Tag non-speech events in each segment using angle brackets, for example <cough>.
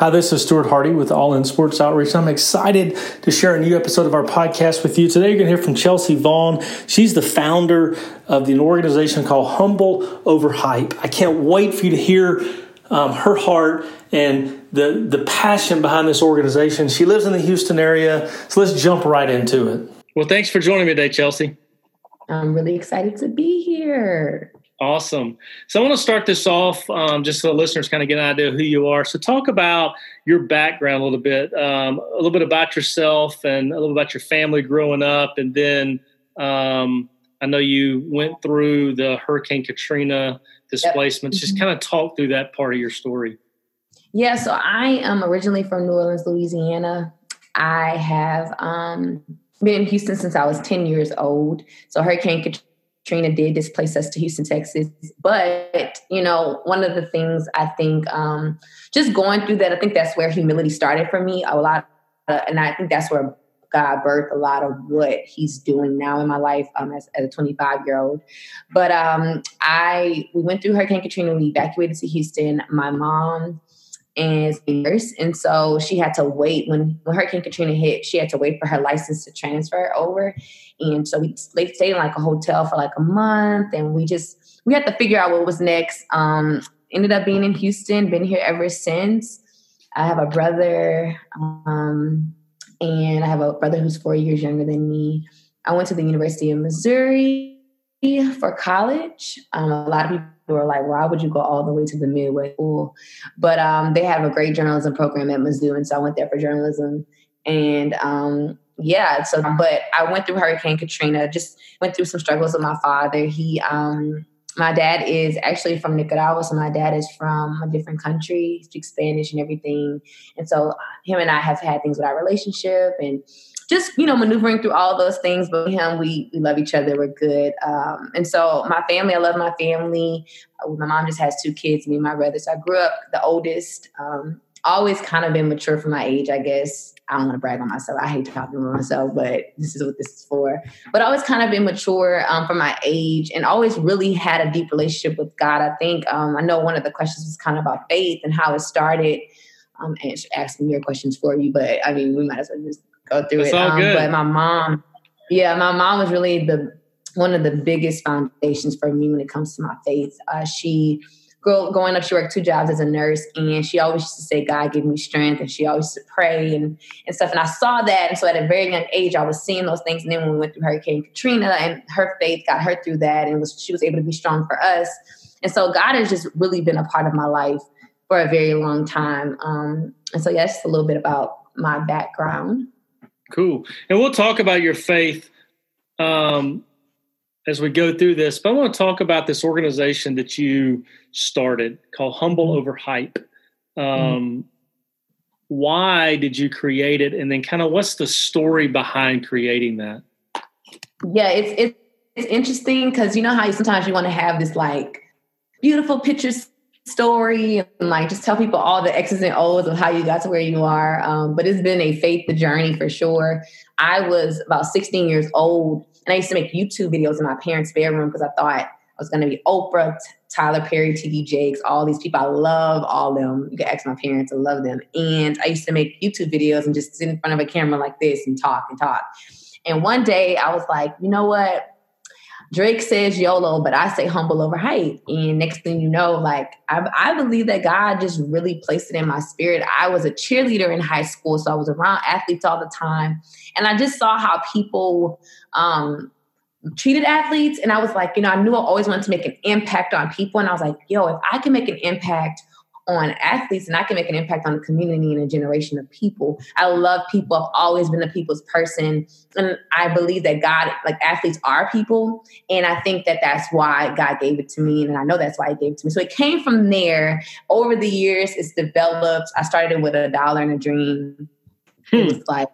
Hi, this is Stuart Hardy with All In Sports Outreach. I'm excited to share a new episode of our podcast with you. Today, you're going to hear from Chelsea Vaughn. She's the founder of an organization called Humble Over Hype. I can't wait for you to hear um, her heart and the, the passion behind this organization. She lives in the Houston area, so let's jump right into it. Well, thanks for joining me today, Chelsea. I'm really excited to be here. Awesome. So I want to start this off um, just so the listeners kind of get an idea of who you are. So talk about your background a little bit, um, a little bit about yourself and a little about your family growing up. And then um, I know you went through the Hurricane Katrina displacements. Yep. Just mm-hmm. kind of talk through that part of your story. Yeah, so I am originally from New Orleans, Louisiana. I have um, been in Houston since I was 10 years old. So Hurricane Katrina Trina did displace us to Houston, Texas. But, you know, one of the things I think um, just going through that, I think that's where humility started for me a lot. Uh, and I think that's where God birthed a lot of what he's doing now in my life um, as, as, a 25 year old. But um, I, we went through Hurricane Katrina, we evacuated to Houston. My mom is a nurse. And so she had to wait when, when Hurricane Katrina hit, she had to wait for her license to transfer over. And so we stayed in like a hotel for like a month and we just, we had to figure out what was next. Um, ended up being in Houston, been here ever since. I have a brother, um, and I have a brother who's four years younger than me. I went to the University of Missouri for college. Um, a lot of people were like, why would you go all the way to the Midwest school? But um, they have a great journalism program at Mizzou, and so I went there for journalism. And um, yeah, so but I went through Hurricane Katrina, just went through some struggles with my father. He um my dad is actually from Nicaragua, so my dad is from a different country, speaks Spanish and everything. And so him and I have had things with our relationship and just, you know, maneuvering through all those things. But him, we, we love each other. We're good. Um, and so my family, I love my family. My mom just has two kids, me and my brother. So I grew up the oldest. Um, always kind of been mature for my age, I guess. I don't want to brag on myself. I hate talking about myself, but this is what this is for. But always kind of been mature um, for my age and always really had a deep relationship with God. I think um, I know one of the questions was kind of about faith and how it started. And asking your questions for you, but I mean, we might as well just go through it's it. Um, but my mom, yeah, my mom was really the one of the biggest foundations for me when it comes to my faith. Uh, she girl going up, she worked two jobs as a nurse, and she always used to say, "God, give me strength," and she always used to pray and and stuff. And I saw that, and so at a very young age, I was seeing those things. And then when we went through Hurricane Katrina, and her faith got her through that, and was she was able to be strong for us. And so God has just really been a part of my life for a very long time. Um, and so yeah, that's a little bit about my background. Cool, and we'll talk about your faith. Um, as we go through this, but I want to talk about this organization that you started called Humble mm-hmm. Over Hype. Um, mm-hmm. Why did you create it, and then kind of what's the story behind creating that? Yeah, it's it's, it's interesting because you know how you, sometimes you want to have this like beautiful pictures story and like just tell people all the X's and O's of how you got to where you are. Um, but it's been a faith the journey for sure. I was about 16 years old and I used to make YouTube videos in my parents' bedroom because I thought I was going to be Oprah, Tyler Perry, TD Jakes, all these people. I love all them. You can ask my parents, I love them. And I used to make YouTube videos and just sit in front of a camera like this and talk and talk. And one day I was like, you know what? Drake says YOLO, but I say humble over hype. And next thing you know, like I, I, believe that God just really placed it in my spirit. I was a cheerleader in high school, so I was around athletes all the time, and I just saw how people um, treated athletes, and I was like, you know, I knew I always wanted to make an impact on people, and I was like, yo, if I can make an impact on athletes and I can make an impact on the community and a generation of people. I love people. I've always been a people's person. And I believe that God, like athletes are people. And I think that that's why God gave it to me. And I know that's why He gave it to me. So it came from there. Over the years, it's developed. I started with a dollar and a dream. Hmm. It was like,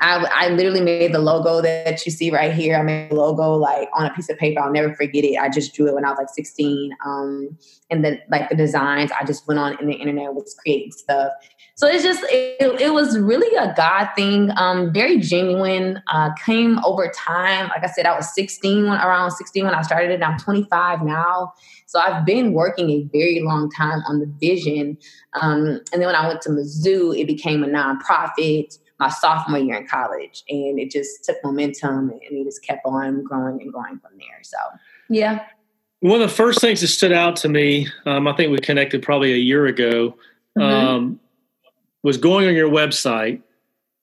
I, I literally made the logo that you see right here. I made a logo like on a piece of paper. I'll never forget it. I just drew it when I was like 16. Um, and then like the designs, I just went on in the internet was creating stuff. So it's just it, it was really a God thing, um, very genuine. Uh, came over time. Like I said, I was 16 when around 16 when I started it. I'm 25 now. So I've been working a very long time on the vision. Um, and then when I went to Mizzou, it became a nonprofit my sophomore year in college. And it just took momentum and it just kept on growing and growing from there. So, yeah. One of the first things that stood out to me, um, I think we connected probably a year ago, mm-hmm. um, was going on your website.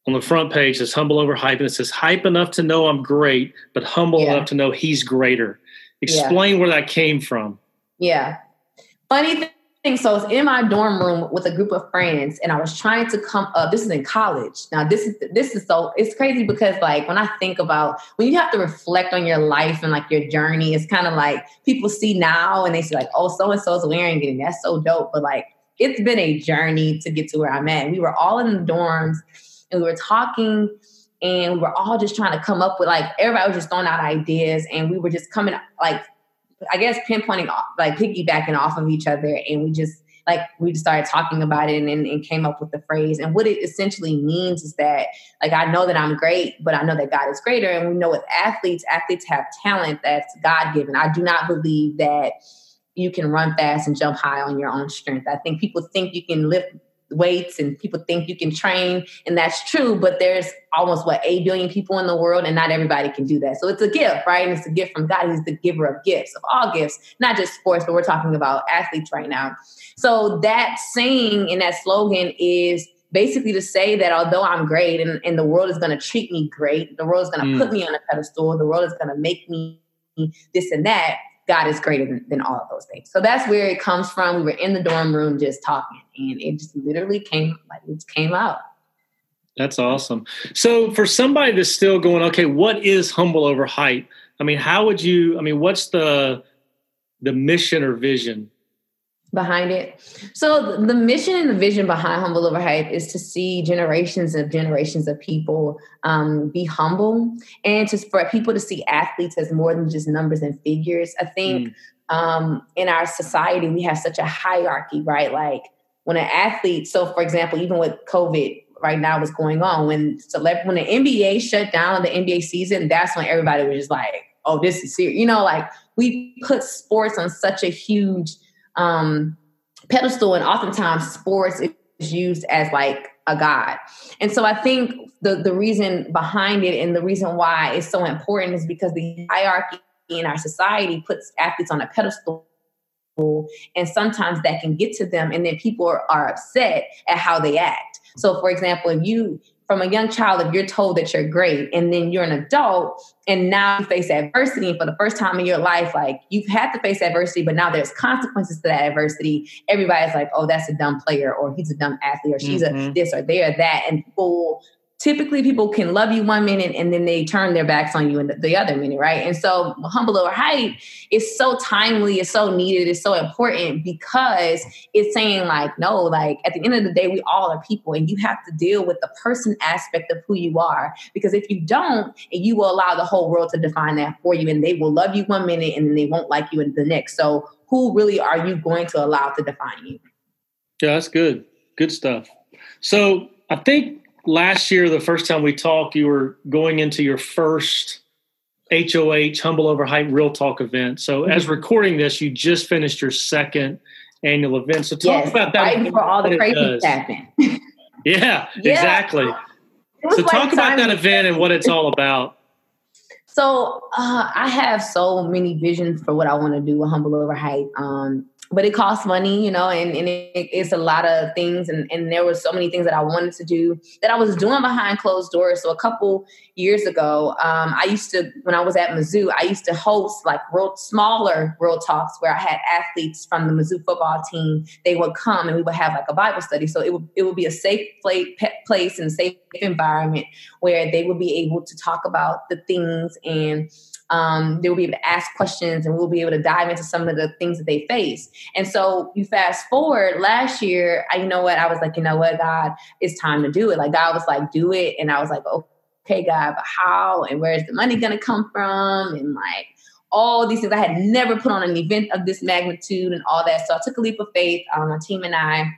On the front page, says humble over hype, and it says hype enough to know I'm great, but humble yeah. enough to know he's greater. Explain yeah. where that came from. Yeah. Funny thing, so I was in my dorm room with a group of friends and I was trying to come up. This is in college. Now this is this is so it's crazy because like when I think about when you have to reflect on your life and like your journey, it's kind of like people see now and they see like, oh, so and so is wearing it and that's so dope. But like it's been a journey to get to where I'm at. We were all in the dorms and we were talking and we were all just trying to come up with like everybody was just throwing out ideas and we were just coming like I guess pinpointing like piggybacking off of each other, and we just like we just started talking about it and, and, came up with the phrase. And what it essentially means is that like I know that I'm great, but I know that God is greater. And we know with athletes, athletes have talent that's God given. I do not believe that you can run fast and jump high on your own strength. I think people think you can lift weights and people think you can train and that's true but there's almost what 8 billion people in the world and not everybody can do that. So it's a gift right? And it's a gift from god. He's the giver of gifts of all gifts not just sports but we're talking about athletes right now. So that saying and that slogan is basically to say that although i'm great and, and the world is going to treat me great the world is going to mm. put me on a pedestal the world is going to make me this and that God is greater than, than all of those things. So that's where it comes from. We were in the dorm room just talking, and it just literally came like it came out. That's awesome. So for somebody that's still going, okay, what is humble over hype? I mean, how would you? I mean, what's the the mission or vision behind it. So the mission and the vision behind Humble Over Hype is to see generations of generations of people um, be humble and to for people to see athletes as more than just numbers and figures. I think mm. um, in our society we have such a hierarchy, right? Like when an athlete, so for example, even with COVID right now was going on, when celeb when the NBA shut down the NBA season, that's when everybody was just like, oh, this is serious. You know, like we put sports on such a huge um, pedestal, and oftentimes sports is used as like a god. And so I think the the reason behind it and the reason why it's so important is because the hierarchy in our society puts athletes on a pedestal and sometimes that can get to them and then people are, are upset at how they act so for example if you from a young child if you're told that you're great and then you're an adult and now you face adversity and for the first time in your life like you've had to face adversity but now there's consequences to that adversity everybody's like oh that's a dumb player or he's a dumb athlete or she's mm-hmm. a this or they are that and people typically people can love you one minute and then they turn their backs on you in the, other minute, right? And so humble over hype is so timely, it's so needed, it's so important because it's saying like, no, like at the end of the day, we all are people and you have to deal with the person aspect of who you are. Because if you don't, and you will allow the whole world to define that for you and they will love you one minute and then they won't like you in the next. So who really are you going to allow to define you? Yeah, that's good. Good stuff. So I think last year, the first time we talked, you were going into your first HOH Humble Over Hype Real Talk event. So, mm-hmm. as recording this, you just finished your second annual event. So, talk yes, about that. Right before all the crazy happened. <laughs> yeah, yeah, exactly. So, like talk about that event and what it's all about. So, uh, I have so many visions for what I want to do with Humble Over Hype. Um, but it costs money, you know, and, and it, it's a lot of things. And, and there were so many things that I wanted to do that I was doing behind closed doors. So a couple years ago, um, I used to, when I was at Mizzou, I used to host like real smaller world talks where I had athletes from the Mizzou football team. They would come and we would have like a Bible study. So it would, it would be a safe place and safe environment where they would be able to talk about the things and um, they will be able to ask questions and we'll be able to dive into some of the things that they face. And so you fast forward last year, I, you know what? I was like, you know what, God, it's time to do it. Like God was like, do it. And I was like, okay, God, but how? And where's the money going to come from? And like, all these things. I had never put on an event of this magnitude and all that. So I took a leap of faith. Um, my team and I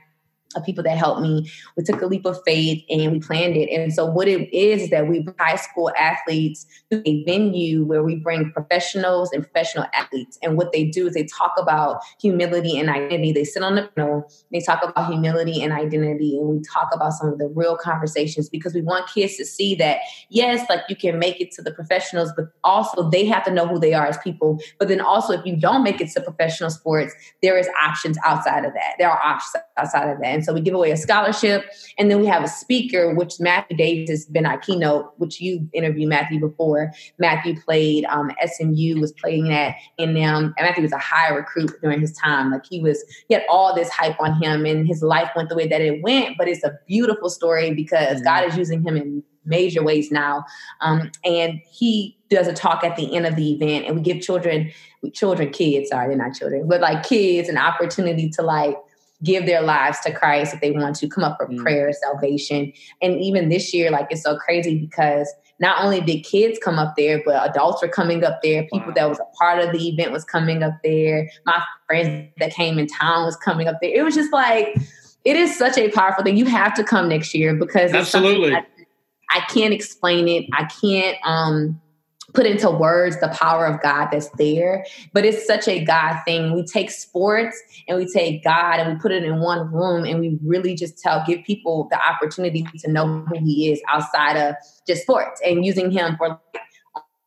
of people that helped me. We took a leap of faith and we planned it. And so what it is that we high school athletes to a venue where we bring professionals and professional athletes. And what they do is they talk about humility and identity. They sit on the panel, they talk about humility and identity, and we talk about some of the real conversations because we want kids to see that yes, like you can make it to the professionals, but also they have to know who they are as people. But then also if you don't make it to professional sports, there is options outside of that. There are options outside of that. And so we give away a scholarship. And then we have a speaker, which Matthew Davis has been our keynote, which you interviewed Matthew before. Matthew played um, SMU, was playing that in them. And Matthew was a high recruit during his time. Like he was, he had all this hype on him and his life went the way that it went. But it's a beautiful story because mm-hmm. God is using him in major ways now. Um, and he does a talk at the end of the event and we give children children kids sorry they're not children but like kids an opportunity to like give their lives to Christ if they want to come up for mm. prayer, salvation. And even this year, like it's so crazy because not only did kids come up there, but adults were coming up there. People wow. that was a part of the event was coming up there. My friends that came in town was coming up there. It was just like it is such a powerful thing. You have to come next year because absolutely. I, I can't explain it. I can't um put into words the power of God that's there. But it's such a God thing. We take sports and we take God and we put it in one room and we really just tell, give people the opportunity to know who He is outside of just sports and using Him for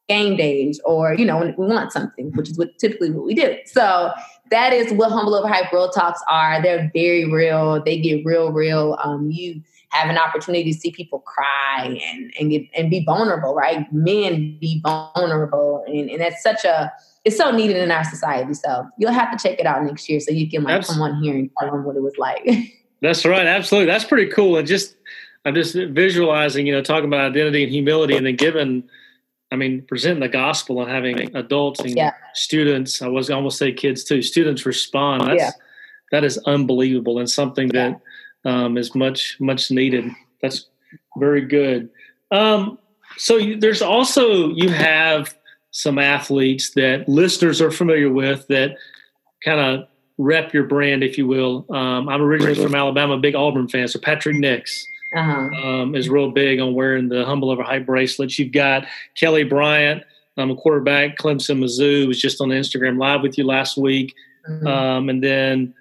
game days or, you know, when we want something, which is what typically what we do. So that is what Humble Over Hype Real Talks are. They're very real. They get real, real. Um, you have an opportunity to see people cry and and get and be vulnerable, right? Men be vulnerable, and, and that's such a it's so needed in our society. So you'll have to check it out next year so you can like Absolutely. come on here and tell them what it was like. <laughs> That's right, absolutely. That's pretty cool. And just I'm just visualizing, you know, talking about identity and humility, and then giving. I mean, presenting the gospel and having adults and yeah. students, I was almost say kids too, students respond. That's, yeah. That is unbelievable and something yeah. that um, is much much needed. That's very good. Um, so you, there's also you have some athletes that listeners are familiar with that kind of rep your brand, if you will. Um, I'm originally from Alabama, big Auburn fan, so Patrick Nix. Uh-huh. Um, is real big on wearing the humble over hype bracelets. You've got Kelly Bryant, um, a quarterback, Clemson, Mizzou, was just on Instagram live with you last week, mm-hmm. um, and then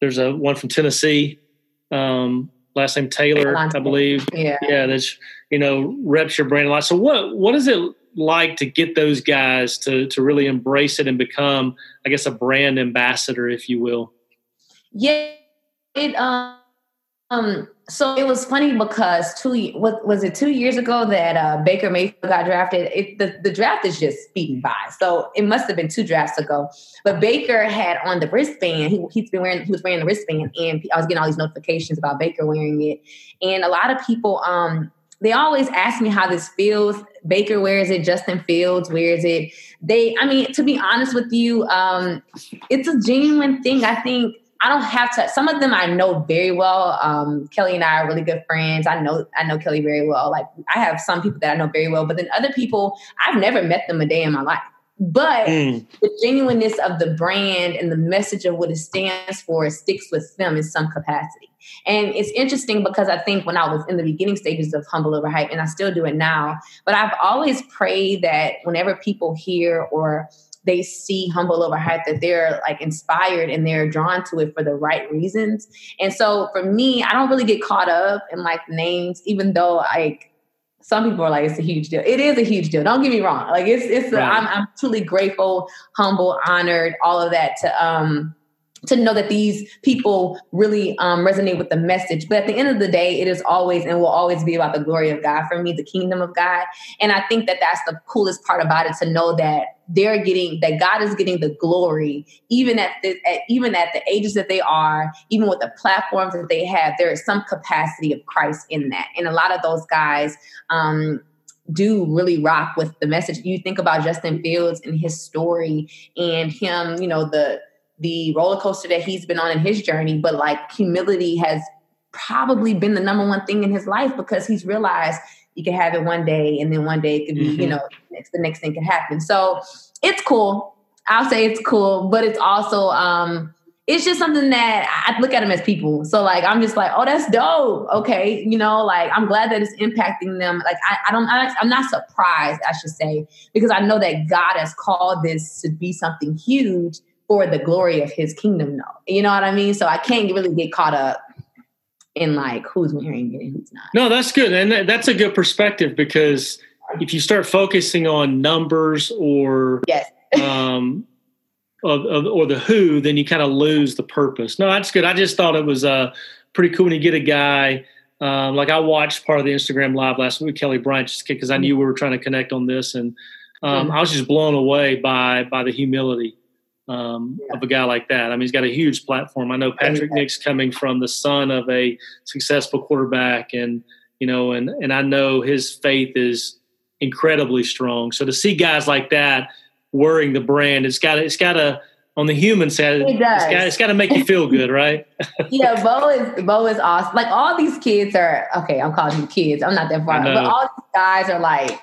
there's a one from Tennessee, um, last name Taylor, I believe. Yeah, yeah, that's you know reps your brand a lot. So what what is it like to get those guys to to really embrace it and become, I guess, a brand ambassador, if you will? Yeah, it um um, so it was funny because two what was it two years ago that uh, Baker Mayfield got drafted. It, the the draft is just speeding by, so it must have been two drafts ago. But Baker had on the wristband. He, he's been wearing he was wearing the wristband, and I was getting all these notifications about Baker wearing it. And a lot of people, um, they always ask me how this feels. Baker wears it, Justin Fields wears it. They, I mean, to be honest with you, um, it's a genuine thing. I think I don't have to. Some of them I know very well. Um, Kelly and I are really good friends. I know I know Kelly very well. Like I have some people that I know very well, but then other people I've never met them a day in my life. But mm. the genuineness of the brand and the message of what it stands for sticks with them in some capacity. And it's interesting because I think when I was in the beginning stages of Humble Over Hype, and I still do it now, but I've always prayed that whenever people hear or they see humble over hype that they're like inspired and they're drawn to it for the right reasons. And so for me i don't really get caught up in like names even though like some people are like it's a huge deal. It is a huge deal don't get me wrong. Like it's it's right. a, I'm, I'm truly grateful humble honored all of that to um to know that these people really um, resonate with the message. But at the end of the day, it is always and will always be about the glory of God for me, the kingdom of God. And I think that that's the coolest part about it to know that they're getting that God is getting the glory, even at, the, at even at the ages that they are, even with the platforms that they have. There is some capacity of Christ in that, and a lot of those guys. Um, do really rock with the message. You think about Justin Fields and his story and him, you know, the the roller coaster that he's been on in his journey, but like humility has probably been the number one thing in his life because he's realized you can have it one day and then one day it could be, mm-hmm. you know, next the next thing can happen. So it's cool. I'll say it's cool, but it's also um it's just something that I look at them as people. So like I'm just like, oh, that's dope. Okay, you know, like I'm glad that it's impacting them. Like I, I don't, I, I'm not surprised, I should say, because I know that God has called this to be something huge for the glory of His kingdom. No, you know what I mean. So I can't really get caught up in like who's wearing it and who's not. No, that's good, and that's a good perspective because if you start focusing on numbers or yes. <laughs> um, of, of, or the who, then you kind of lose the purpose. No, that's good. I just thought it was uh, pretty cool when you get a guy. Um, like I watched part of the Instagram live last week, Kelly Bryant, just because I knew we were trying to connect on this, and um, I was just blown away by by the humility um, yeah. of a guy like that. I mean, he's got a huge platform. I know Patrick Nix coming from the son of a successful quarterback, and you know, and and I know his faith is incredibly strong. So to see guys like that wearing the brand. It's got it's got to on the human side. It does. It's got, it's got to make you feel good, right? <laughs> yeah, Bo is Bo is awesome. Like all these kids are okay. I'm calling them kids. I'm not that far, but all these guys are like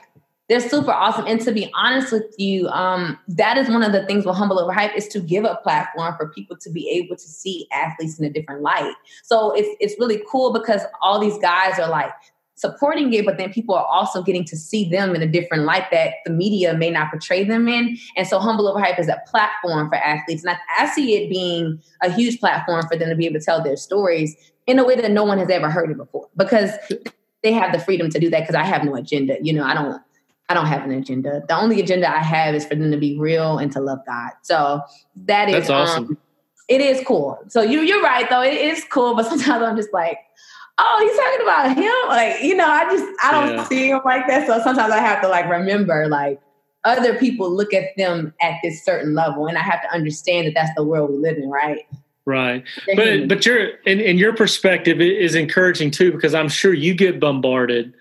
they're super awesome. And to be honest with you, um, that is one of the things with Humble Over Hype is to give a platform for people to be able to see athletes in a different light. So it's it's really cool because all these guys are like supporting it, but then people are also getting to see them in a different light that the media may not portray them in. And so Humble Over Hype is a platform for athletes. And I, I see it being a huge platform for them to be able to tell their stories in a way that no one has ever heard it before because they have the freedom to do that because I have no agenda. You know, I don't I don't have an agenda. The only agenda I have is for them to be real and to love God. So that is That's awesome. Um, it is cool. So you you're right though. It is cool, but <laughs> sometimes I'm just like, oh, he's talking about him. Like, you know, I just I don't yeah. see him like that. So sometimes I have to like remember like other people look at them at this certain level, and I have to understand that that's the world we live in, right? Right, but but your in, in your perspective is encouraging too because I'm sure you get bombarded,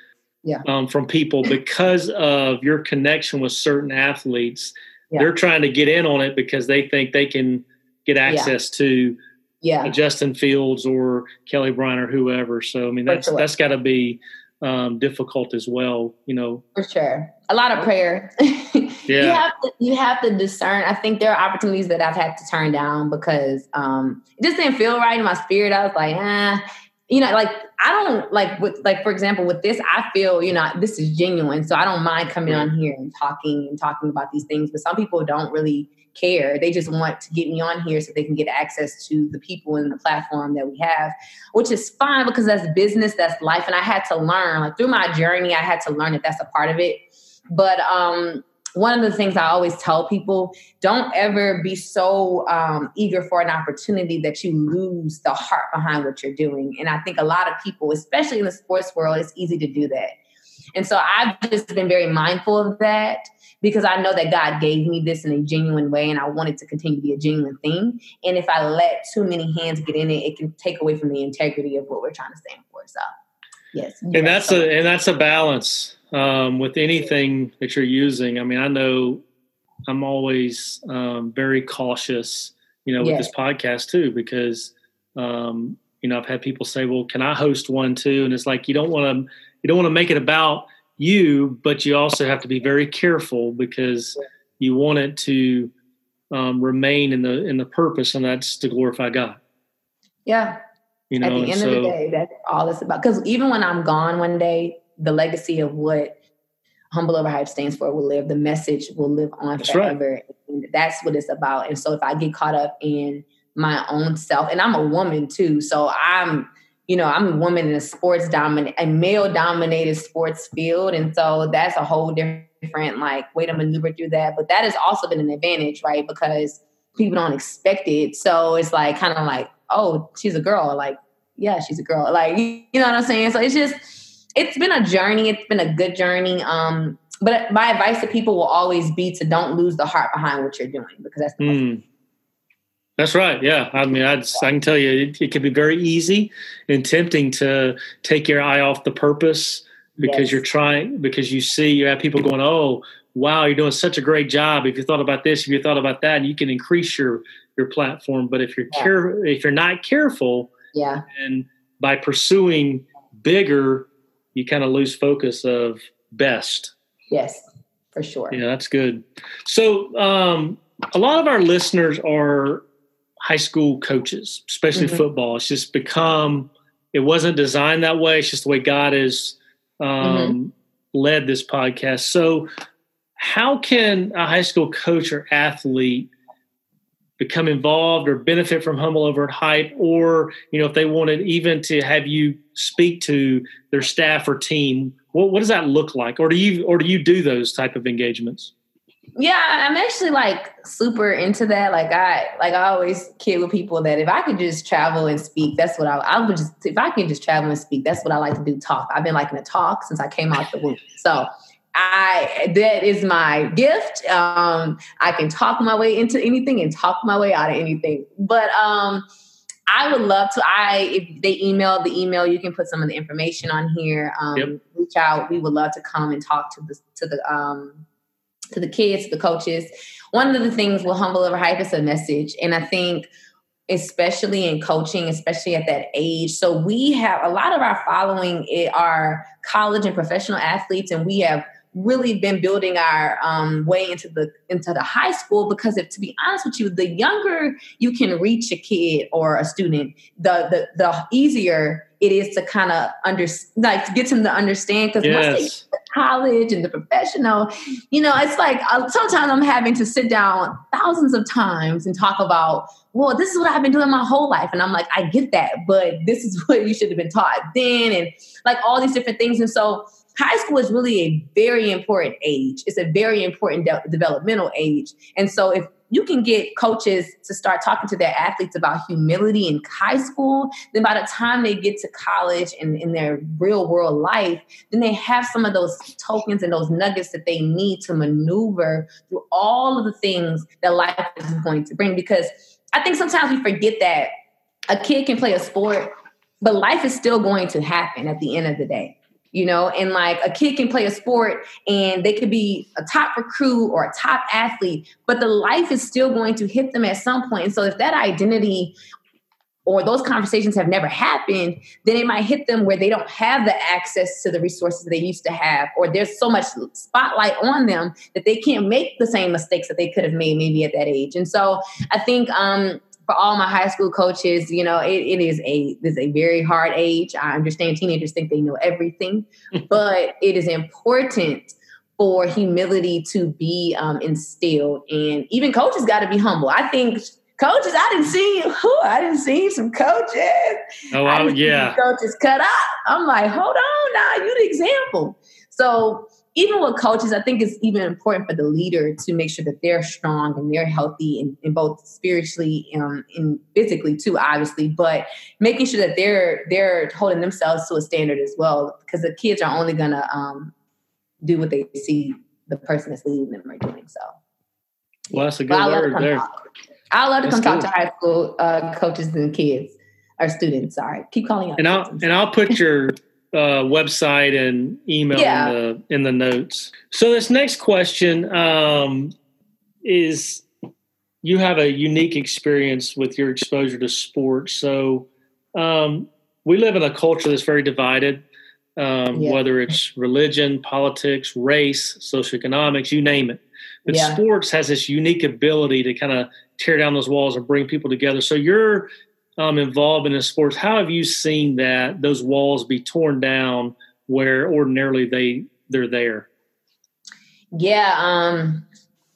yeah, um, from people <coughs> because of your connection with certain athletes. Yeah. They're trying to get in on it because they think they can get access yeah. to yeah, Justin Fields or Kelly Bryant or whoever. So I mean that's that's got to be um, difficult as well. You know, for sure. A lot of prayer. <laughs> yeah, you have to you have to discern. I think there are opportunities that I've had to turn down because um, it just didn't feel right in my spirit. I was like, ah. You know, like I don't like with like for example with this, I feel you know this is genuine, so I don't mind coming on here and talking and talking about these things. But some people don't really care. They just want to get me on here so they can get access to the people in the platform that we have, which is fine because that's business, that's life. And I had to learn, like through my journey, I had to learn that that's a part of it. But um, one of the things I always tell people don't ever be so um, eager for an opportunity that you lose the heart behind what you're doing. And I think a lot of people, especially in the sports world, it's easy to do that. And so I've just been very mindful of that because I know that God gave me this in a genuine way and I want it to continue to be a genuine thing. And if I let too many hands get in it, it can take away from the integrity of what we're trying to stand for. So yes. And that's so. a and that's a balance um, with anything that you're using. I mean, I know I'm always um, very cautious, you know, with this podcast too, because um, you know, I've had people say, Well, can I host one too? And it's like you don't want to you don't want to make it about you, but you also have to be very careful because you want it to um, remain in the in the purpose, and that's to glorify God. Yeah. You know, At the end so, of the day, that's all it's about. Because even when I'm gone one day, the legacy of what Humble Over Hype stands for will live. The message will live on forever. Right. And that's what it's about. And so if I get caught up in my own self, and I'm a woman too, so I'm you know, I'm a woman in a sports dominant, a male dominated sports field. And so that's a whole different like way to maneuver through that. But that has also been an advantage, right? Because people don't expect it. So it's like kind of like, oh, she's a girl. Like, yeah, she's a girl. Like, you know what I'm saying? So it's just, it's been a journey. It's been a good journey. Um, but my advice to people will always be to don't lose the heart behind what you're doing because that's the mm. That's right. Yeah. I mean, I'd, i can tell you, it, it, can be very easy and tempting to take your eye off the purpose because yes. you're trying, because you see, you have people going, oh, wow, you're doing such a great job. If you thought about this, if you thought about that, and you can increase your your platform. But if you're yeah. care if you're not careful, yeah, and by pursuing bigger, you kind of lose focus of best. Yes, for sure. Yeah, that's good. So um, a lot of our listeners are high school coaches, especially mm-hmm. football. It's just become it wasn't designed that way. It's just the way God has um, mm-hmm. led this podcast. So, how can a high school coach or athlete become involved or benefit from Humble over at Hype, or you know, if they wanted even to have you speak to their staff or team, what, what does that look like, or do you or do you do those type of engagements? Yeah, I'm actually like super into that. Like I like I always kid with people that if I could just travel and speak, that's what I I would just if I can just travel and speak, that's what I like to do. Talk. I've been liking to talk since I came out the womb. So I that is my gift. Um, I can talk my way into anything and talk my way out of anything. But um, I would love to. I if they email the email, you can put some of the information on here. Um, yep. Reach out. We would love to come and talk to the to the um to the kids, to the coaches. One of the things with Humble Over Hype is a message. And I think especially in coaching, especially at that age. So we have a lot of our following are college and professional athletes, and we have really been building our um, way into the into the high school because if to be honest with you the younger you can reach a kid or a student the the, the easier it is to kind of under like to get them to understand because yes. once they college and the professional you know it's like uh, sometimes i'm having to sit down thousands of times and talk about well this is what i've been doing my whole life and i'm like i get that but this is <laughs> what you should have been taught then and like all these different things and so high school is really a very important age. It's a very important de- developmental age. And so if you can get coaches to start talking to their athletes about humility in high school, then by the time they get to college and in their real world life, then they have some of those tokens and those nuggets that they need to maneuver through all of the things that life is going to bring. Because I think sometimes we forget that a kid can play a sport, but life is still going to happen at the end of the day you know, and like a kid can play a sport and they could be a top recruit or a top athlete, but the life is still going to hit them at some point. And so if that identity or those conversations have never happened, then it might hit them where they don't have the access to the resources they used to have, or there's so much spotlight on them that they can't make the same mistakes that they could have made maybe at that age. And so I think um, for all my high school coaches, you know, it, it is a this a very hard age. I understand teenagers think they know everything, <laughs> but it is important for humility to be um, instilled, and even coaches got to be humble. I think coaches, I didn't see who I didn't see some coaches. Oh, I yeah, coaches cut up. I'm like, hold on, now you the example. So even with coaches, I think it's even important for the leader to make sure that they're strong and they're healthy and, in both spiritually um, and physically too, obviously, but making sure that they're they're holding themselves to a standard as well, because the kids are only gonna um, do what they see the person that's leading them are doing. So, well, that's a good word there. I love to that's come good. talk to high school uh, coaches and kids or students. Sorry, keep calling out. And I'll and I'll put your <laughs> uh, website and email yeah. in the in the notes. So this next question um, is: you have a unique experience with your exposure to sports. So um, we live in a culture that's very divided. Um, yeah. Whether it's religion, politics, race, socioeconomics, you name it. But yeah. sports has this unique ability to kind of tear down those walls and bring people together. So you're um, involved in sports, how have you seen that those walls be torn down where ordinarily they they're there? Yeah, um,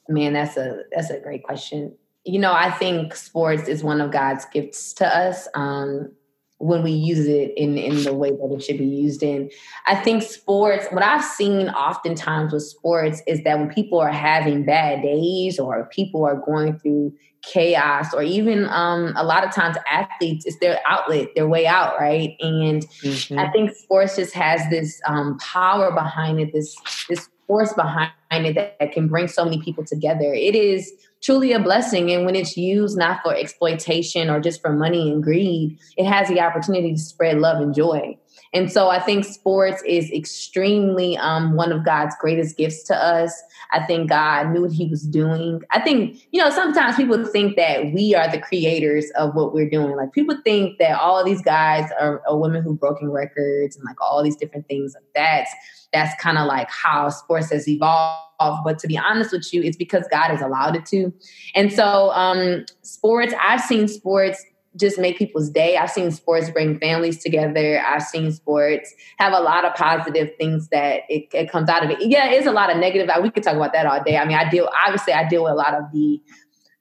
man, that's a that's a great question. You know, I think sports is one of God's gifts to us. Um, when we use it in in the way that it should be used in. I think sports, what I've seen oftentimes with sports is that when people are having bad days or people are going through chaos or even um, a lot of times athletes it's their outlet their way out right? And mm-hmm. i think sports just has this um, power behind it this this force behind it that, that can bring so many people together. It is truly a blessing and when it's used not for exploitation or just for money and greed it has the opportunity to spread love and joy And so I think sports is extremely um, one of God's greatest gifts to us. I think God knew what he was doing. I think, you know, sometimes people think that we are the creators of what we're doing. Like people think that all these guys are, are women who've broken records and like all these different things. That's that's kind of like how sports has evolved. But to be honest with you, it's because God has allowed it to. And so um sports, I've seen sports just make people's day. I've seen sports bring families together. I've seen sports have a lot of positive things that it, it comes out of it. Yeah, it's a lot of negative. We could talk about that all day. I mean, I deal obviously I deal with a lot of the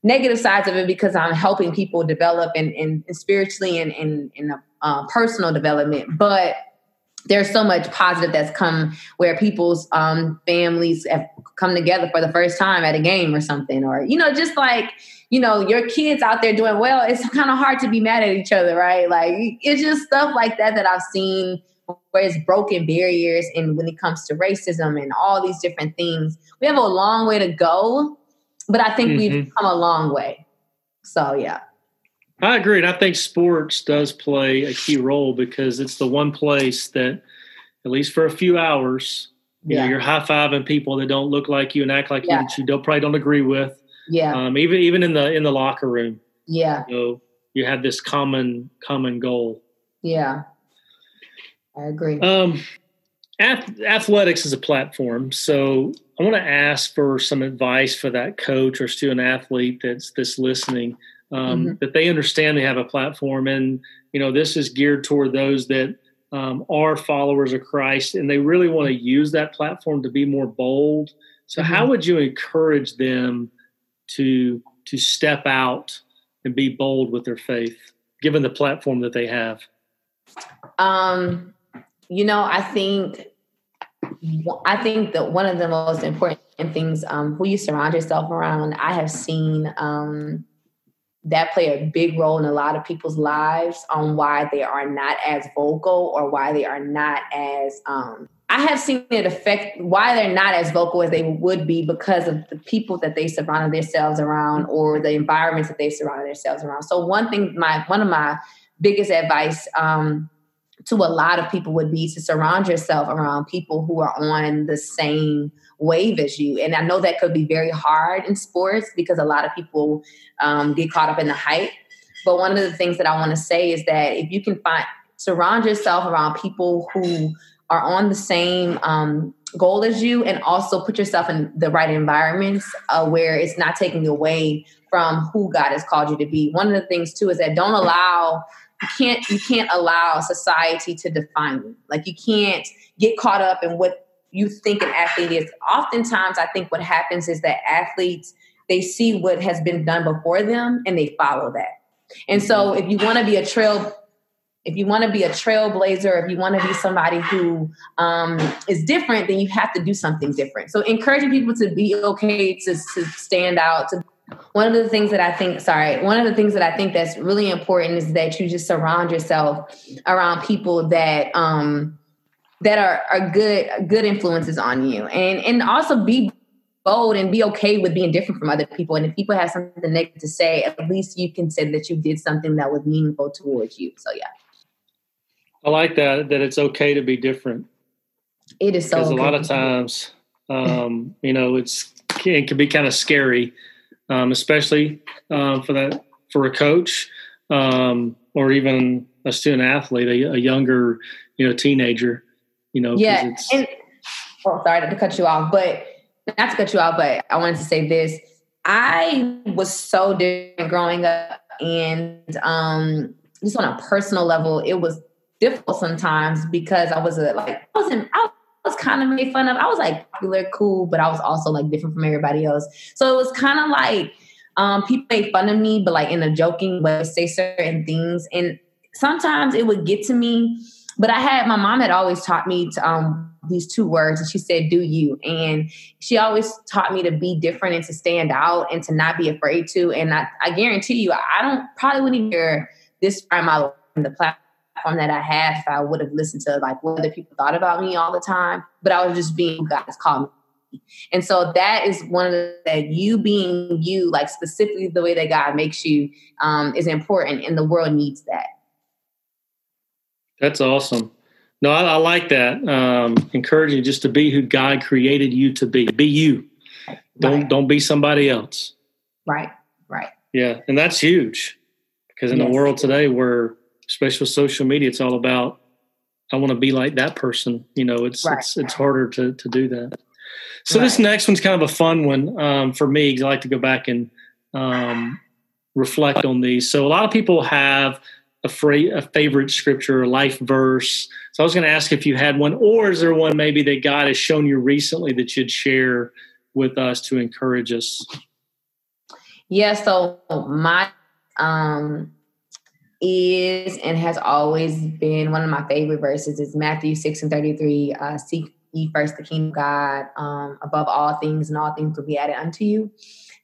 negative sides of it because I'm helping people develop and, and, and spiritually and in uh, personal development. But there's so much positive that's come where people's um, families have come together for the first time at a game or something, or you know, just like you know, your kids out there doing well, it's kind of hard to be mad at each other, right? Like it's just stuff like that that I've seen where it's broken barriers and when it comes to racism and all these different things. We have a long way to go, but I think mm-hmm. we've come a long way. So yeah. I agree. And I think sports does play a key role because it's the one place that, at least for a few hours, you yeah. know, you're high fiving people that don't look like you and act like yeah. you that you don't probably don't agree with. Yeah. Um, even even in the in the locker room. Yeah. You know, you have this common common goal. Yeah. I agree. Um, ath- athletics is a platform, so I want to ask for some advice for that coach or student athlete that's that's listening. Um, mm-hmm. That they understand they have a platform, and you know this is geared toward those that um, are followers of Christ, and they really want to use that platform to be more bold. So, mm-hmm. how would you encourage them to to step out and be bold with their faith, given the platform that they have? Um, you know, I think I think that one of the most important things um, who you surround yourself around. I have seen um, that play a big role in a lot of people's lives on why they are not as vocal or why they are not as um, I have seen it affect why they're not as vocal as they would be because of the people that they surrounded themselves around or the environments that they surrounded themselves around. So one thing, my one of my biggest advice um, to a lot of people would be to surround yourself around people who are on the same wave as you. And I know that could be very hard in sports because a lot of people um, get caught up in the hype. But one of the things that I want to say is that if you can find surround yourself around people who are on the same um, goal as you and also put yourself in the right environments uh, where it's not taking away from who God has called you to be. One of the things too is that don't allow you can't you can't allow society to define you. Like you can't get caught up in what you think an athlete is. Oftentimes I think what happens is that athletes they see what has been done before them and they follow that. And so if you want to be a trail if you want to be a trailblazer, if you want to be somebody who um, is different, then you have to do something different. So encouraging people to be okay to, to stand out. To, one of the things that I think, sorry, one of the things that I think that's really important is that you just surround yourself around people that um, that are, are good good influences on you, and and also be bold and be okay with being different from other people. And if people have something negative to say, at least you can say that you did something that was meaningful towards you. So yeah. I like that that it's okay to be different. It is so because a lot of times, um, you know, it's it can be kind of scary, um, especially um, for that for a coach um, or even a student athlete, a, a, younger, you know, teenager. You know, yeah. And, oh, sorry to cut you off, but not to cut you off, but I wanted to say this. I was so different growing up, and um, just on a personal level, it was difficult sometimes because I was a, like I wasn't I was kind of made fun of. I was like popular, cool, but I was also like different from everybody else. So it was kind of like um, people made fun of me, but like in a joking way, say certain things, and sometimes it would get to me. But I had my mom had always taught me to, um, these two words, and she said, "Do you?" And she always taught me to be different and to stand out and to not be afraid to. And I, I guarantee you, I don't probably wouldn't hear this from my in the platform platform that I had if I would have listened to like what other people thought about me all the time. But I was just being God's called me. And so that is one of the that you being you, like specifically the way that God makes you, um, is important, and the world needs that. That's awesome. No, I, I like that. Um, encouraging just to be who God created you to be. Be you. Don't Right. don't be somebody else. Right. Right. Yeah, and that's huge because in the world today, where especially with social media, it's all about I want to be like that person. You know, it's Right. it's it's harder to to do that. So this next one's kind of a fun one um, for me. I like to go back and um, reflect on these. So a lot of people have a, fra- a favorite scripture, or life verse. So I was going to ask if you had one, or is there one maybe that God has shown you recently that you'd share with us to encourage us? Yeah, so my um is and has always been one of my favorite verses is Matthew 6 and 33. Uh seek ye first the kingdom of God um above all things, and all things will be added unto you.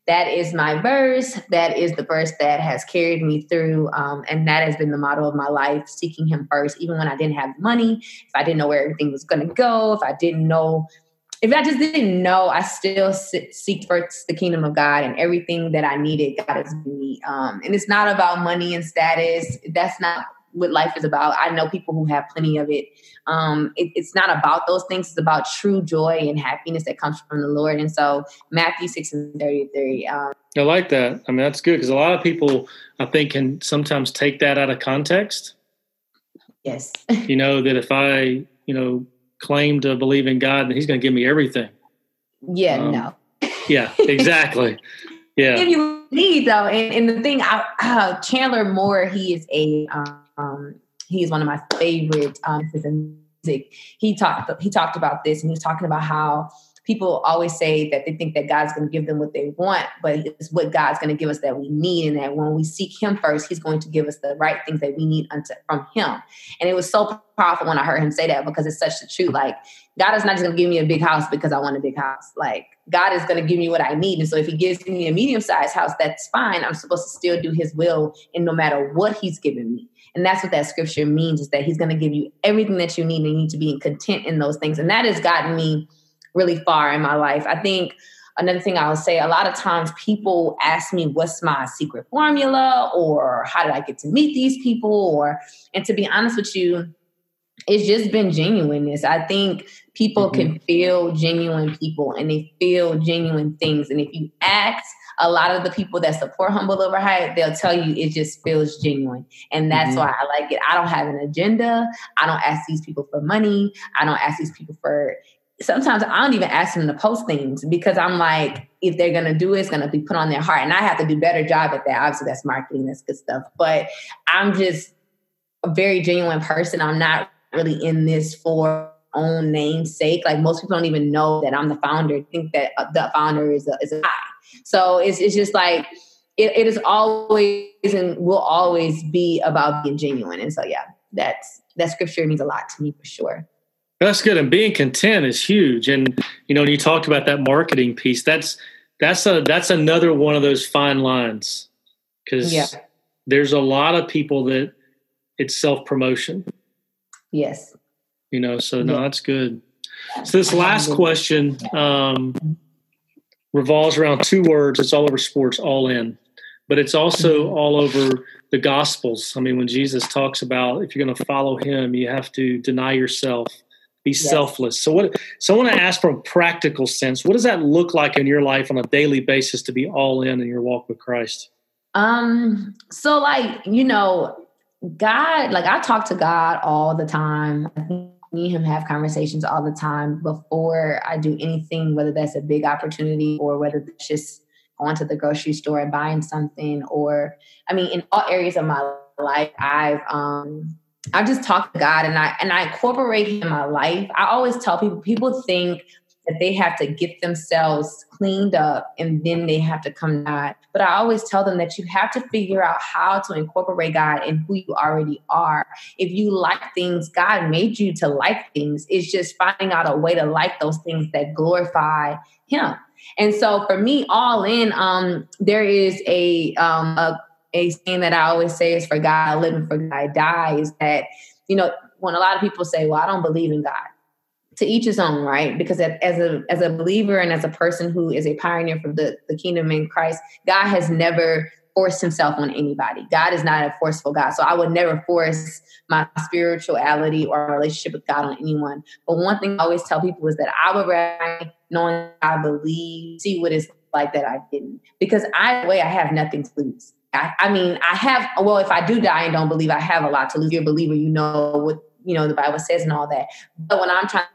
That is my verse. That is the verse that has carried me through. Um, and that has been the motto of my life, seeking him first, even when I didn't have money, if I didn't know where everything was gonna go, if I didn't know if I just didn't know, I still se- seek first the kingdom of God and everything that I needed, God has given me. Um, and it's not about money and status. That's not what life is about. I know people who have plenty of it. Um, it it's not about those things. It's about true joy and happiness that comes from the Lord. And so Matthew 6 and 33. Um, I like that. I mean, that's good because a lot of people, I think, can sometimes take that out of context. yes. You know, that if I, you know, claim to believe in God, and He's going to give me everything. yeah, Um, no. Yeah, <laughs> exactly. Yeah. Yeah. you need though. And, and the thing, I, uh, Chandler Moore, he is a um, he is one of my favorite um, music. He talked he talked about this, and he was talking about how people always say that they think that God's going to give them what they want, but it's what God's going to give us that we need, and that when we seek Him first, He's going to give us the right things that we need unto, from Him. And it was so powerful when I heard him say that because it's such the truth. Like God is not just going to give me a big house because I want a big house. Like God is going to give me what I need, and so if He gives me a medium sized house, that's fine. I'm supposed to still do His will, and no matter what He's given me. And that's what that scripture means is that he's going to give you everything that you need and you need to be content in those things. And that has gotten me really far in my life. I think another thing I'll say a lot of times people ask me, what's my secret formula? Or how did I get to meet these people? Or, and to be honest with you, it's just been genuineness. I think people Mhm. can feel genuine people and they feel genuine things. And if you act, a lot of the people that support Humble Overhype, they'll tell you it just feels genuine. And that's Mhm. why I like it. I don't have an agenda. I don't ask these people for money. I don't ask these people for sometimes I don't even ask them to post things because I'm like, if they're gonna do it, it's gonna be put on their heart. And I have to do better job at that. Obviously, that's marketing, that's good stuff. But I'm just a very genuine person. I'm not really in this for own namesake. Like most people don't even know that I'm the founder. Think that uh, the founder is a is a guy. So it's it's just like it, it is always and will always be about being genuine. And so yeah, that's that scripture means a lot to me for sure. That's good. And being content is huge. And you know, when you talked about that marketing piece, that's that's a that's another one of those fine lines. Because Yeah. there's a lot of people that it's self promotion. Yes. You know, so no, Yeah. that's good. So this last question um, revolves around two words. It's all over sports, all in, but it's also Mhm. all over the Gospels. I mean, when Jesus talks about if you're going to follow Him, you have to deny yourself, be selfless. So, what? So, I want to ask from a practical sense, what does that look like in your life on a daily basis to be all in in your walk with Christ? Um, so like, you know, God, like I talk to God all the time. I think me and him have conversations all the time before I do anything, whether that's a big opportunity or whether it's just going to the grocery store and buying something, or I mean, in all areas of my life, I've um I've just talk to God and I and I incorporate him in my life. I always tell people, people think that they have to get themselves cleaned up and then they have to come to God. But I always tell them that you have to figure out how to incorporate God in who you already are. If you like things, God made you to like things. It's just finding out a way to like those things that glorify Him. And so for me, all in, um, there is a um a, a saying that I always say is for God, and for God die, is that, you know, when a lot of people say, Well, I don't believe in God to each his own, right? Because as a as a believer and as a person who is a pioneer for the, the kingdom in Christ, God has never forced himself on anybody. God is not a forceful God. So I would never force my spirituality or relationship with God on anyone. But one thing I always tell people is that I would rather knowing I believe, see what it's like that I didn't. Because I way I have nothing to lose. I, I mean, I have well, if I do die and don't believe, I have a lot to lose. You're a believer, you know what you know the Bible says and all that. But when I'm trying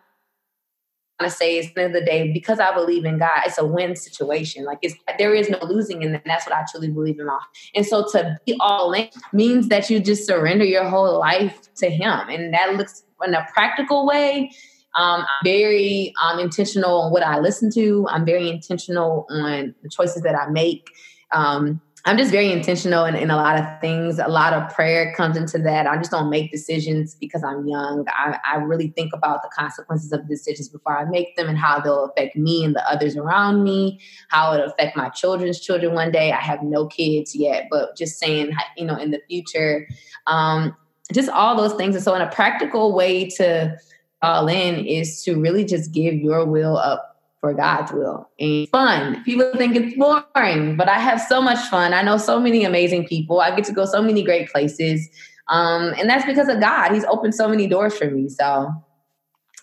to say is the end of the day, because I believe in God, it's a win situation. Like it's there is no losing in that. That's what I truly believe in. All. And so to be all in means that you just surrender your whole life to Him, and that looks in a practical way. Um, I'm very um, intentional on what I listen to. I'm very intentional on the choices that I make. Um, I'm just very intentional in, in, a lot of things. A lot of prayer comes into that. I just don't make decisions because I'm young. I, I, really think about the consequences of decisions before I make them and how they'll affect me and the others around me, how it'll affect my children's children one day. I have no kids yet, but just saying, you know, in the future, um, just all those things. And so, in a practical way to all in is to really just give your will up for God's will. And fun. People think it's boring, but I have so much fun. I know so many amazing people. I get to go so many great places. Um, and that's because of God. He's opened so many doors for me. So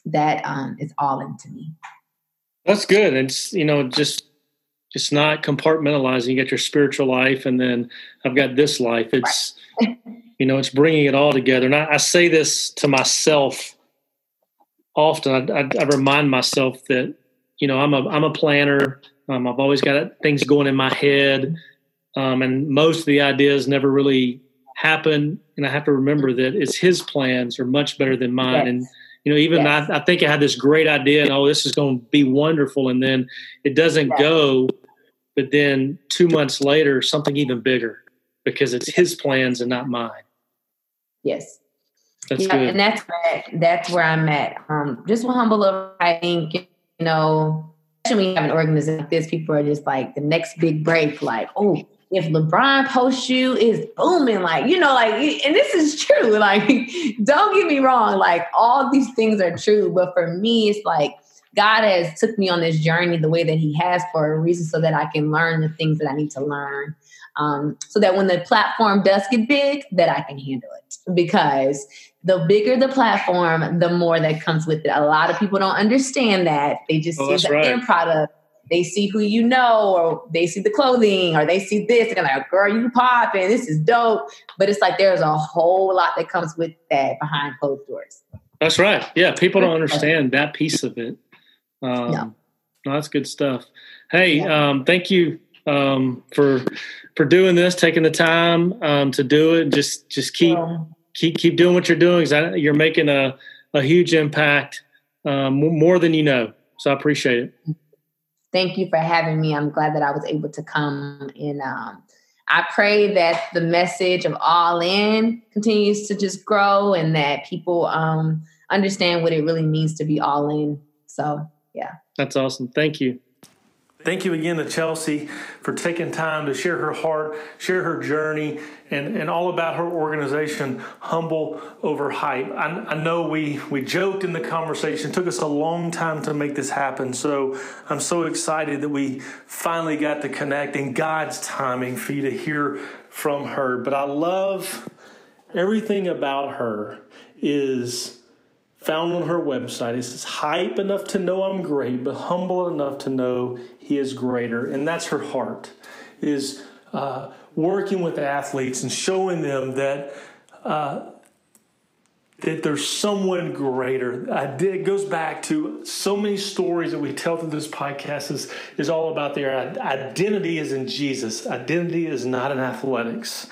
that um, is all into me. That's good. It's, you know, just just not compartmentalizing. You get your spiritual life, and then I've got this life. It's, right. <laughs> you know, it's bringing it all together. And I, I say this to myself often. I, I, I remind myself that you know, I'm a I'm a planner. Um, I've always got things going in my head, um, and most of the ideas never really happen. And I have to remember that it's his plans are much better than mine. Yes. And you know, even yes. I, I, think I had this great idea, and oh, this is going to be wonderful, and then it doesn't yes. go. But then two months later, something even bigger because it's his plans and not mine. Yes. That's yeah, good. and that's where that's where I'm at. Um, just one humble I think know, especially when you have an organization like this, people are just like the next big break, like, oh, if LeBron posts you is booming, like, you know, like, and this is true. <laughs> Like, don't get me wrong, like all these things are true. But for me, it's like God has took me on this journey the way that He has for a reason so that I can learn the things that I need to learn. Um, so that when the platform does get big, that I can handle it. Because the bigger the platform, the more that comes with it. A lot of people don't understand that. They just oh, see the right. end product. They see who you know, or they see the clothing, or they see this, and they're like, girl, you popping, this is dope. But it's like there's a whole lot that comes with that behind closed doors. That's right. Yeah, people don't understand that piece of it. Um, no. no. that's good stuff. Hey, yeah. um, thank you um, for for doing this, taking the time um, to do it. Just just keep keep keep doing what you're doing because you're making a a huge impact um, more than you know. So I appreciate it. Thank you for having me. I'm glad that I was able to come and um, I pray that the message of all in continues to just grow and that people um, understand what it really means to be all in. So, yeah. That's awesome. Thank you. Thank you again to Chelsea for taking time to share her heart, share her journey, and, and all about her organization, Humble Over Hype. I, I know we, we joked in the conversation, it took us a long time to make this happen. So I'm so excited that we finally got to connect in God's timing for you to hear from her. But I love everything about her is found on her website. It says, hype enough to know I'm great, but humble enough to know he is greater. And that's her heart, is uh, working with athletes and showing them that. Uh, that there's someone greater. I Did, it goes back to so many stories that we tell through this podcast is, is all about their identity is in Jesus. Identity is not in athletics.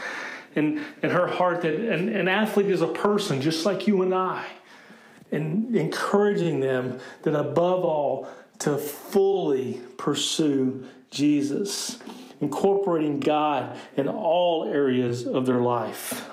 And, and her heart that an, an athlete is a person just like you and I and encouraging them that above all, to fully pursue Jesus, incorporating God in all areas of their life.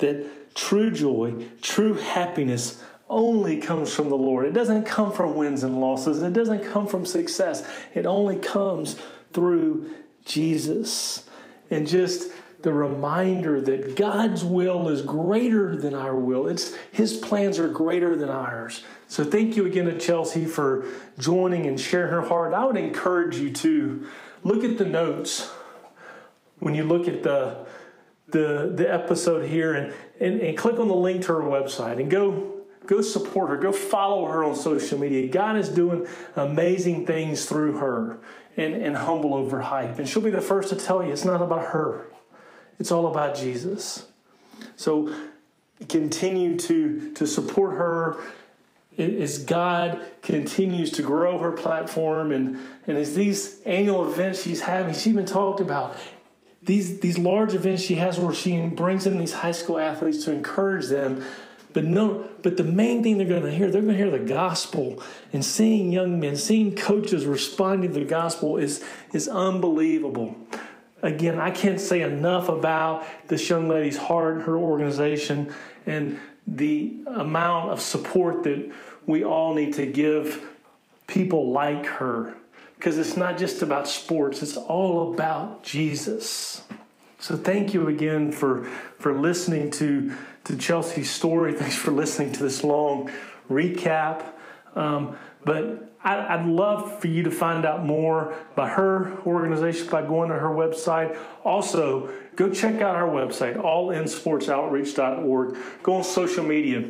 That true joy, true happiness only comes from the Lord. It doesn't come from wins and losses, it doesn't come from success. It only comes through Jesus. And just the reminder that God's will is greater than our will. It's His plans are greater than ours. So thank you again to Chelsea for joining and sharing her heart. I would encourage you to look at the notes when you look at the the the episode here and, and, and click on the link to her website and go go support her. Go follow her on social media. God is doing amazing things through her and, and humble over hype and she'll be the first to tell you it's not about her. It's all about jesus. So continue to to support her as God continues to grow her platform and, and as these annual events she's having, she's been talked about. These, these large events she has where she brings in these high school athletes to encourage them. But no, but the main thing they're going to hear, they're going to hear the gospel. And seeing young men, seeing coaches responding to the gospel is, is unbelievable. Again, I can't say enough about this young lady's heart, her organization, and the amount of support that we all need to give people like her. Because it's not just about sports it's all about jesus. So thank you again for for listening to to chelsea's story. <laughs> Thanks for listening to this long recap. Um, but I, would love for you to find out more by her organization by going to her website. Also, go check out our website, allinsportsoutreach.org. Go on social media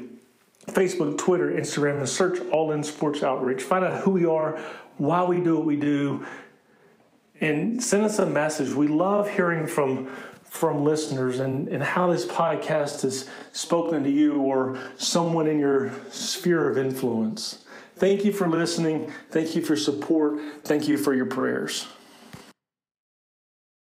Facebook, Twitter, Instagram, and search All In Sports Outreach. Find out who we are, why we do what we do, and send us a message. We love hearing from from listeners and, and how this podcast has spoken to you or someone in your sphere of influence. Thank you for listening. Thank you for support. Thank you for your prayers.